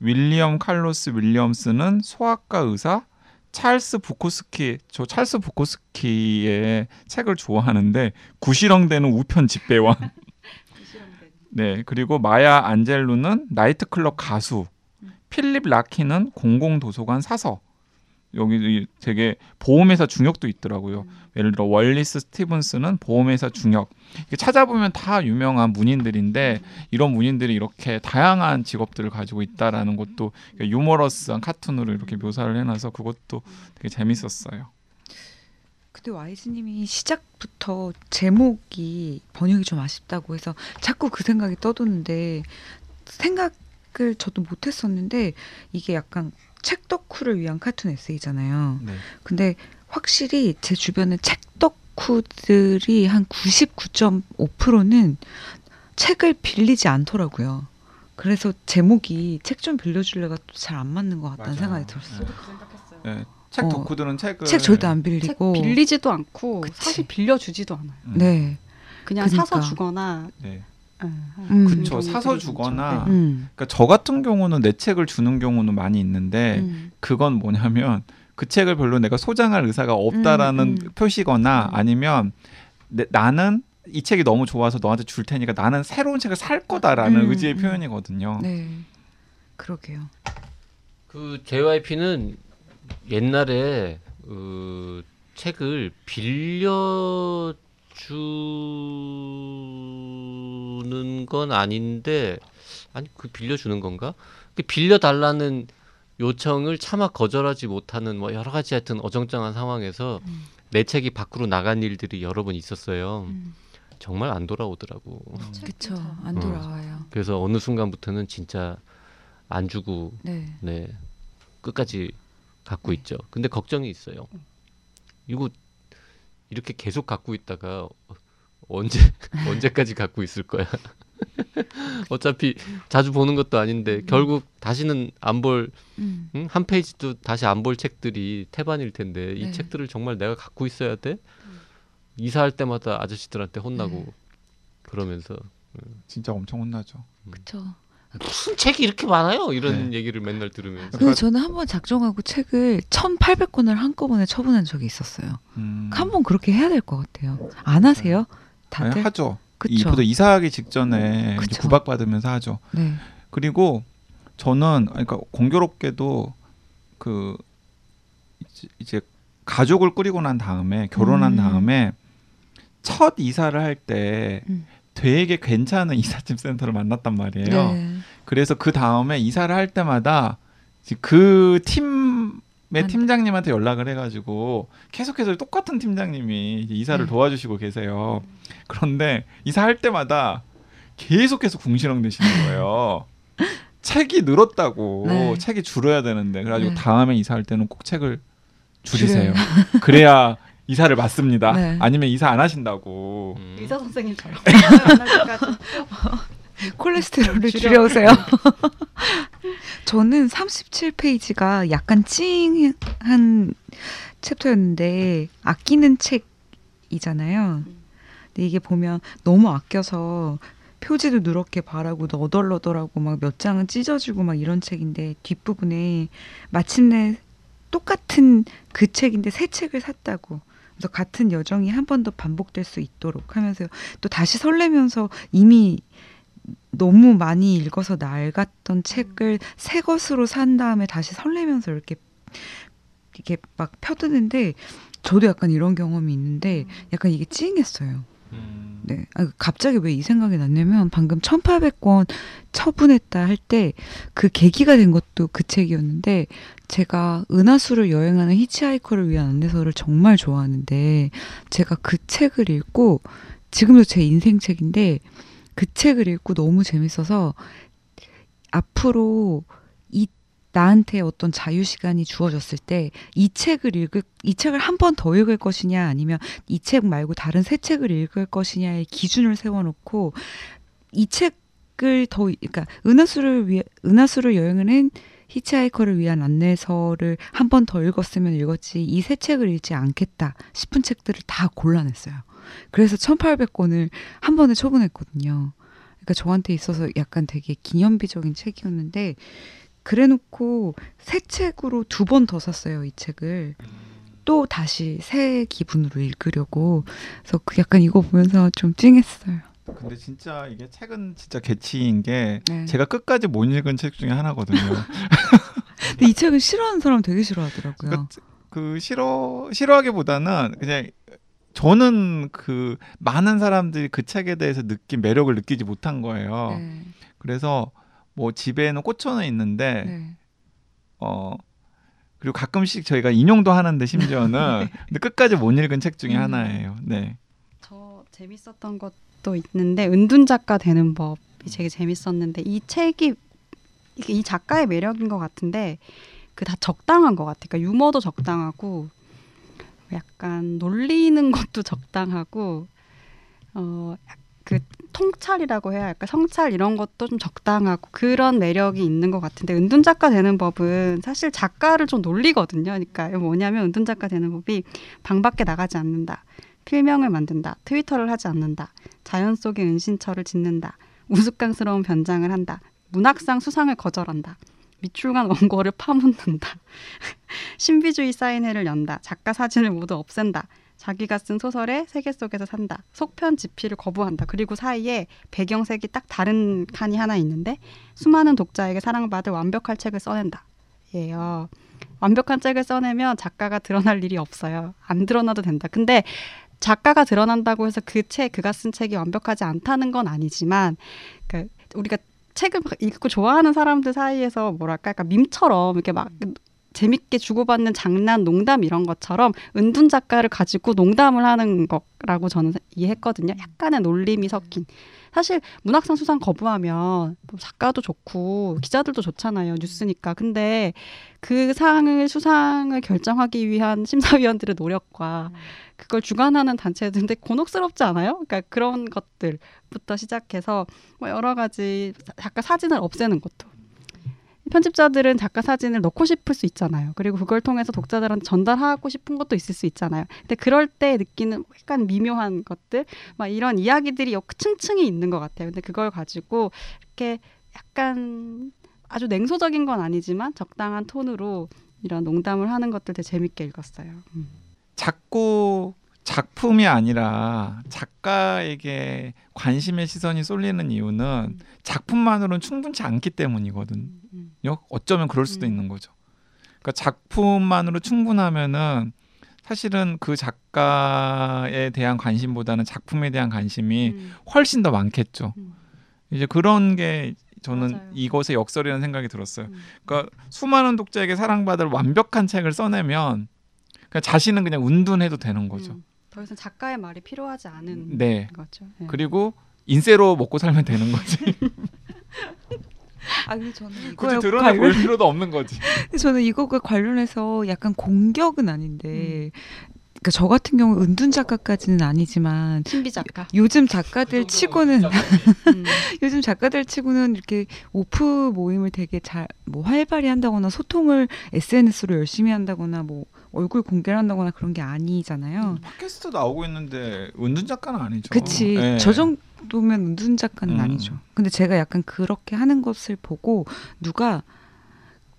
윌리엄 칼로스 윌리엄스는 소아과 의사, 찰스 부코스키 저 찰스 부코스키의 책을 좋아하는데 구시렁대는 우편 집배원. 네 그리고 마야 안젤루는 나이트클럽 가수, 필립 라키는 공공도서관 사서. 여기 되게 보험회사 중역도 있더라고요. 예를 들어 월리스 스티븐스는 보험회사 중역. 찾아보면 다 유명한 문인들인데 이런 문인들이 이렇게 다양한 직업들을 가지고 있다라는 것도 유머러스한 카툰으로 이렇게 묘사를 해놔서 그것도 되게 재밌었어요. 근데 와이즈님이 시작부터 제목이 번역이 좀 아쉽다고 해서 자꾸 그 생각이 떠도는데 생각을 저도 못했었는데 이게 약간 책 덕후를 위한 카툰 에세이잖아요. 네. 근데 확실히 제 주변에 책 덕후들이 한 99.5%는 책을 빌리지 않더라고요. 그래서 제목이 책 좀 빌려줄래가 또잘안 맞는 것 같다는 맞아요. 생각이 들었어요. 네. 책 어, 덕후들은 책을 책 절대 안책 빌리고. 빌리지도 않고 그치. 사실 빌려주지도 않아요. 음. 네. 그냥 그러니까. 사서 주거나 네. 음, 음. 그쵸 사서 주거나. 네. 음. 그러니까 저 같은 경우는 내 책을 주는 경우는 많이 있는데 음. 그건 뭐냐면 그 책을 별로 내가 소장할 의사가 없다라는 음, 음. 표시거나 음. 아니면 내, 나는 이 책이 너무 좋아서 너한테 줄 테니까 나는 새로운 책을 살 거다라는 음, 의지의 음. 표현이거든요. 네. 그러게요. 그 JYP는 옛날에 그 책을 빌려 주 는 건 아닌데 아니 그 빌려 주는 건가? 그 빌려 달라는 요청을 차마 거절하지 못하는 뭐 여러 가지 하여튼 어정쩡한 상황에서 음. 내 책이 밖으로 나간 일들이 여러 번 있었어요. 음. 정말 안 돌아오더라고. 그쵸. 안 어. 돌아와요. 그래서 어느 순간부터는 진짜 안 주고 네. 네 끝까지 갖고 있죠. 근데 걱정이 있어요. 이거 이렇게 계속 갖고 있다가 어- 언제 언제까지 갖고 있을 거야? 어차피 자주 보는 것도 아닌데 결국 다시는 안볼한 음. 페이지도 다시 안 볼 책들이 태반일 텐데 이 네. 책들을 정말 내가 갖고 있어야 돼? 이사할 때마다 아저씨들한테 혼나고 네. 그러면서 진짜 엄청 혼나죠. 그쵸. 무슨 책이 이렇게 많아요? 이런 네. 얘기를 맨날 들으면서 그 저는 한 번 작정하고 책을 1,800권을 한꺼번에 처분한 적이 있었어요. 음. 한번 그렇게 해야 될 것 같아요. 안 하세요? 다들? 네, 하죠. 이 그쵸. 보통 이사하기 직전에 이제 그쵸. 구박 받으면서 하죠. 네. 그리고 저는 그러니까 공교롭게도 그 이제- 가족을 꾸리고 난 다음에 결혼한 음. 다음에 첫 이사를 할때 음. 되게 괜찮은 이삿짐 센터를 만났단 말이에요. 네. 그래서 그 다음에 이사를 할 때마다 그 팀 의 만- 팀장님한테 연락을 해가지고 계속해서 똑같은 팀장님이 이사를 네. 도와주시고 계세요. 그런데 이사할 때마다 계속해서 궁시렁대시는 거예요. 책이 늘었다고 네. 책이 줄어야 되는데 그래가지고 네. 다음에 이사할 때는 꼭 책을 줄이세요. 그래야 이사를 맞습니다. 네. 아니면 이사 안 하신다고. 음. 의사 선생님처럼 만날 콜레스테롤을 줄여. 줄여 오세요. 저는 37페이지가 약간 찡한 챕터였는데 아끼는 책이잖아요. 근데 이게 보면 너무 아껴서 표지도 누렇게 바라고 너덜너덜하고 막 몇 장은 찢어지고 막 이런 책인데 뒷부분에 마침내 똑같은 그 책인데 새 책을 샀다고. 그래서 같은 여정이 한 번 더 반복될 수 있도록 하면서 또 다시 설레면서 이미 너무 많이 읽어서 낡았던 책을 새 것으로 산 다음에 다시 설레면서 이렇게 이게 막 펴드는데 저도 약간 이런 경험이 있는데 약간 이게 찡했어요. 음. 네. 아, 갑자기 왜 이 생각이 났냐면 방금 1800권 처분했다 할 때 그 계기가 된 것도 그 책이었는데 제가 은하수를 여행하는 히치하이커를 위한 안내서를 정말 좋아하는데 제가 그 책을 읽고 지금도 제 인생 책인데 그 책을 읽고 너무 재밌어서 앞으로 이 나한테 어떤 자유 시간이 주어졌을 때 이 책을 읽을 이 책을 한 번 더 읽을 것이냐 아니면 이 책 말고 다른 새 책을 읽을 것이냐의 기준을 세워놓고 이 책을 더 그러니까 은하수를 위해 은하수를 여행하는 히치하이커를 위한 안내서를 한 번 더 읽었으면 읽었지 이 새 책을 읽지 않겠다 싶은 책들을 다 골라냈어요. 그래서 1800권을 한 번에 처분했거든요. 그러니까 저한테 있어서 약간 되게 기념비적인 책이었는데 그래놓고 새 책으로 두 번 더 샀어요 이 책을 또 다시 새 기분으로 읽으려고 그래서 그 약간 이거 보면서 좀 찡했어요. 근데 진짜 이게 책은 진짜 개치인 게 네. 제가 끝까지 못 읽은 책 중에 하나거든요. 근데 이 책을 싫어하는 사람 되게 싫어하더라고요. 그러니까 그 싫어 싫어하기보다는 그냥 저는 그 많은 사람들이 그 책에 대해서 느낀 매력을 느끼지 못한 거예요. 네. 그래서 뭐 집에는 꽂혀는 있는데 네. 어 그리고 가끔씩 저희가 인용도 하는데 심지어는 근데 끝까지 못 읽은 책 중에 음. 하나예요. 네. 저 재밌었던 것도 있는데 은둔 작가 되는 법이 되게 재밌었는데 이 책이 이 작가의 매력인 것 같은데 그 다 적당한 것 같아요. 그러니까 유머도 적당하고 약간 놀리는 것도 적당하고 어 그 통찰이라고 해야 할까 성찰 이런 것도 좀 적당하고 그런 매력이 있는 것 같은데 은둔 작가 되는 법은 사실 작가를 좀 놀리거든요. 그러니까 뭐냐면 은둔 작가 되는 법이 방 밖에 나가지 않는다. 필명을 만든다. 트위터를 하지 않는다. 자연 속의 은신처를 짓는다. 우스꽝스러운 변장을 한다. 문학상 수상을 거절한다. 미출간 원고를 파묻는다. 신비주의 사인회를 연다. 작가 사진을 모두 없앤다. 자기가 쓴 소설의 세계 속에서 산다. 속편 집필을 거부한다. 그리고 사이에 배경색이 딱 다른 칸이 하나 있는데 수많은 독자에게 사랑받을 완벽할 책을 써낸다. 예요. 완벽한 책을 써내면 작가가 드러날 일이 없어요. 안 드러나도 된다. 근데 작가가 드러난다고 해서 그 책, 그가 쓴 책이 완벽하지 않다는 건 아니지만, 그 우리가 책을 막 읽고 좋아하는 사람들 사이에서 뭐랄까, 약간 밈처럼 이렇게 막 재밌게 주고받는 장난, 농담 이런 것처럼 은둔 작가를 가지고 농담을 하는 거라고 저는 이해했거든요. 약간의 놀림이 섞인. 사실 문학상 수상 거부하면 뭐 작가도 좋고 기자들도 좋잖아요. 뉴스니까. 근데 그 상을 수상을 결정하기 위한 심사위원들의 노력과 그걸 주관하는 단체들인데 곤혹스럽지 않아요? 그러니까 그런 것들부터 시작해서 뭐 여러 가지 작가 사진을 없애는 것도 편집자들은 작가 사진을 넣고 싶을 수 있잖아요. 그리고 그걸 통해서 독자들한테 전달하고 싶은 것도 있을 수 있잖아요. 근데 그럴 때 느끼는 약간 미묘한 것들, 막 이런 이야기들이 층층이 있는 것 같아요. 근데 그걸 가지고 이렇게 약간 아주 냉소적인 건 아니지만 적당한 톤으로 이런 농담을 하는 것들 되게 재밌게 읽었어요. 음. 자꾸 작품이 아니라 작가에게 관심의 시선이 쏠리는 이유는 작품만으로는 충분치 않기 때문이거든요. 어쩌면 그럴 수도 음. 있는 거죠. 그러니까 작품만으로 충분하면은 사실은 그 작가에 대한 관심보다는 작품에 대한 관심이 음. 훨씬 더 많겠죠. 음. 이제 그런 게 저는 맞아요. 이것의 역설이라는 생각이 들었어요. 음. 그러니까 수많은 독자에게 사랑받을 완벽한 책을 써내면 그냥 자신은 그냥 운둔해도 되는 거죠. 음. 더 이상 작가의 말이 필요하지 않은 네. 거죠. 네. 그리고 인세로 먹고 살면 되는 거지. 아 근데 저는 굳이 드러내 볼 관련, 필요도 없는 거지. 근데 저는 이거가 관련해서 약간 공격은 아닌데 음. 그러니까 저 같은 경우 은둔 작가까지는 아니지만 신비 작가. 요즘 작가들 치고는 음. 요즘 작가들 치고는 이렇게 오프 모임을 되게 잘 뭐 활발히 한다거나 소통을 SNS로 열심히 한다거나 뭐 얼굴 공개를 한다거나 그런 게 아니잖아요. 팟캐스트 나오고 있는데 은둔 작가는 아니죠. 그치. 네. 저 정도면 은둔 작가는 음. 아니죠. 근데 제가 약간 그렇게 하는 것을 보고 누가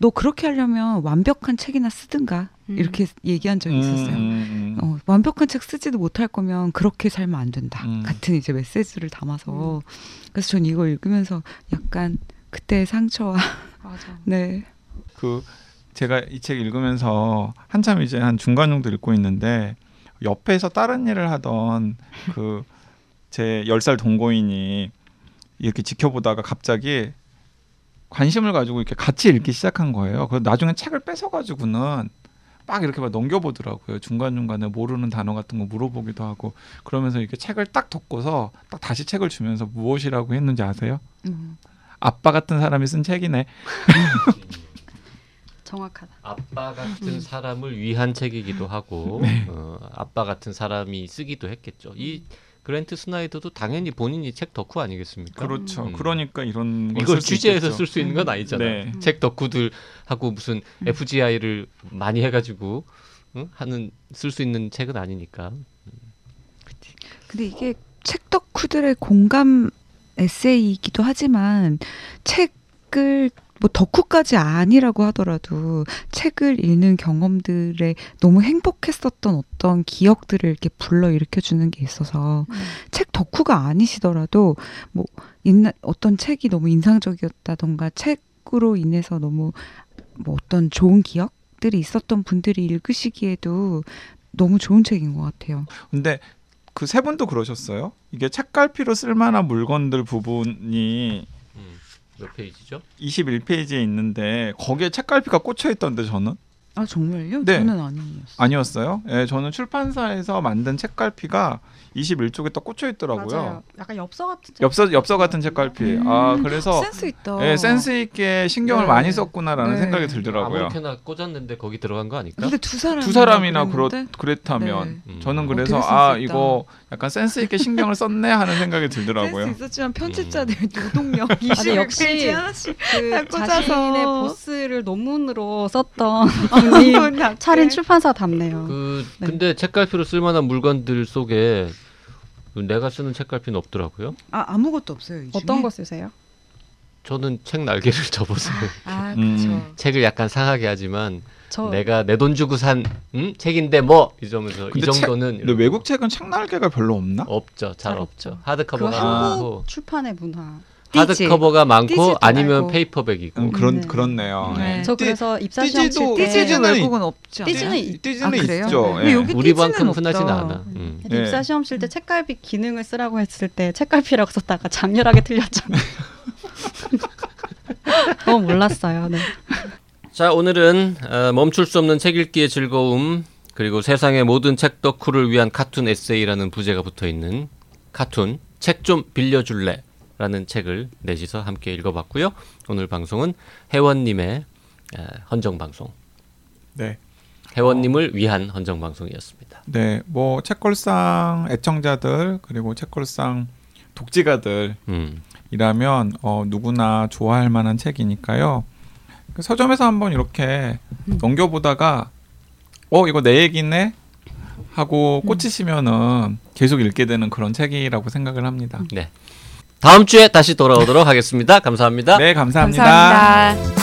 너 그렇게 하려면 완벽한 책이나 쓰든가 음. 이렇게 얘기한 적이 있었어요. 음, 음, 음. 어, 완벽한 책 쓰지도 못할 거면 그렇게 살면 안 된다. 음. 같은 이제 메시지를 담아서. 음. 그래서 전 이거 읽으면서 약간 그때의 상처와 맞아. 네. 그 제가 이 책 읽으면서 한참 이제 한 중간 정도 읽고 있는데 옆에서 다른 일을 하던 그 제 열 살 동거인이 이렇게 지켜보다가 갑자기 관심을 가지고 이렇게 같이 읽기 시작한 거예요. 그 나중에 책을 뺏어 가지고는 막 이렇게 막 넘겨보더라고요. 중간 중간에 모르는 단어 같은 거 물어보기도 하고 그러면서 이렇게 책을 딱 덮고서 딱 다시 책을 주면서 무엇이라고 했는지 아세요? 음. 아빠 같은 사람이 쓴 책이네. 정확하다. 아빠 같은 음. 사람을 위한 책이기도 하고 네. 어, 아빠 같은 사람이 쓰기도 했겠죠. 이 그랜트 스나이더도 당연히 본인이 책 덕후 아니겠습니까? 그렇죠. 음. 그러니까 이런 걸 이걸 취재해서. 쓸 수 있는 건 아니잖아요. 네. 책 덕후들 하고 무슨 FGI를 많이 해가지고 응? 하는 쓸 수 있는 책은 아니니까. 근데 이게 책 덕후들의 공감 에세이이기도 하지만 책을 뭐 덕후까지 아니라고 하더라도 책을 읽는 경험들에 너무 행복했었던 어떤 기억들을 이렇게 불러 일으켜 주는 게 있어서 책 덕후가 아니시더라도 뭐 옛날 어떤 책이 너무 인상적이었다던가 책으로 인해서 너무 뭐 어떤 좋은 기억들이 있었던 분들이 읽으시기에도 너무 좋은 책인 것 같아요. 근데 그 세 분도 그러셨어요? 이게 책갈피로 쓸만한 물건들 부분이 음. 몇 페이지죠? 21페이지에 있는데 거기에 책갈피가 꽂혀 있던데 저는 아 정말요? 네. 저는 아니었어요. 아니었어요? 예, 저는 출판사에서 만든 책갈피가 21쪽에 딱 꽂혀 있더라고요. 맞아요. 약간 엽서 같은 책. 엽서 엽서 같은 책갈피. 음, 아 그래서 센스 있다. 예, 센스 있게 신경을 네. 많이 썼구나라는 네. 생각이 들더라고요. 아무렇게나 꽂았는데 거기 들어간 거 아닐까? 근데 두 사람 두 사람이나 그렇 그랬다면 네. 저는 음. 그래서 어, 되게 아. 이거 약간 센스 있게 신경을 썼네 하는 생각이 들더라고요. 센스 있었지만 편집자들 노동력 아니, 21페이지 역시 하나씩 그. 자신의 보스를 논문으로 썼던 차린 출판사 답네요. 그 네. 근데 책갈피로 쓸만한 물건들 속에 내가 쓰는 책갈피는 없더라고요. 아 아무것도 없어요. 이 중에? 어떤 거 쓰세요? 저는 책 날개를 접어서 아 음. 그렇죠. 책을 약간 상하게 하지만 저 내가 내 돈 주고 산 음? 책인데 뭐 이러면서 이 근데 책- 정도는 근데 외국 책은 책 날개가 별로 없나? 없죠. 잘 잘 없죠. 없죠. 그 하드커버가 한국 많고 출판의 문화. 띠지. 하드 커버가 많고 아니면 말고. 페이퍼백이고 음, 그런 네. 그렇네요. 네. 저 띠- 그래서 입사 시험 칠때 띠지는 외국은 않아요? 띠지는 있- 띠지는 아, 그래요? 있죠. 예. 여기 우리만큼 흔하진. 않아. 음. 네. 입사 시험 칠 때 책갈피 기능을 쓰라고 했을 때 책갈피라고 썼다가 장렬하게 틀렸잖아요. 너무 몰랐어요. 네. 자 오늘은 어, 멈출 수 없는 책 읽기의 즐거움 그리고 세상의 모든 책 덕후를 위한 카툰 에세이라는 부제가 붙어 있는 카툰 책 좀 빌려줄래 라는 책을 넷이서 함께 읽어봤고요. 오늘 방송은 회원님의 어, 헌정 방송, 네. 회원님을 위한 헌정 방송이었습니다. 네. 뭐 책걸상 애청자들 그리고 책걸상 독지가들 음, 이라면 어, 누구나 좋아할 만한 책이니까요. 그 서점에서 한번 이렇게 넘겨보다가 어 이거 내 얘기네 하고 꽂히시면은 계속 읽게 되는 그런 책이라고 생각을 합니다. 네. 다음 주에 다시 돌아오도록 하겠습니다. 감사합니다. 네 감사합니다. 감사합니다.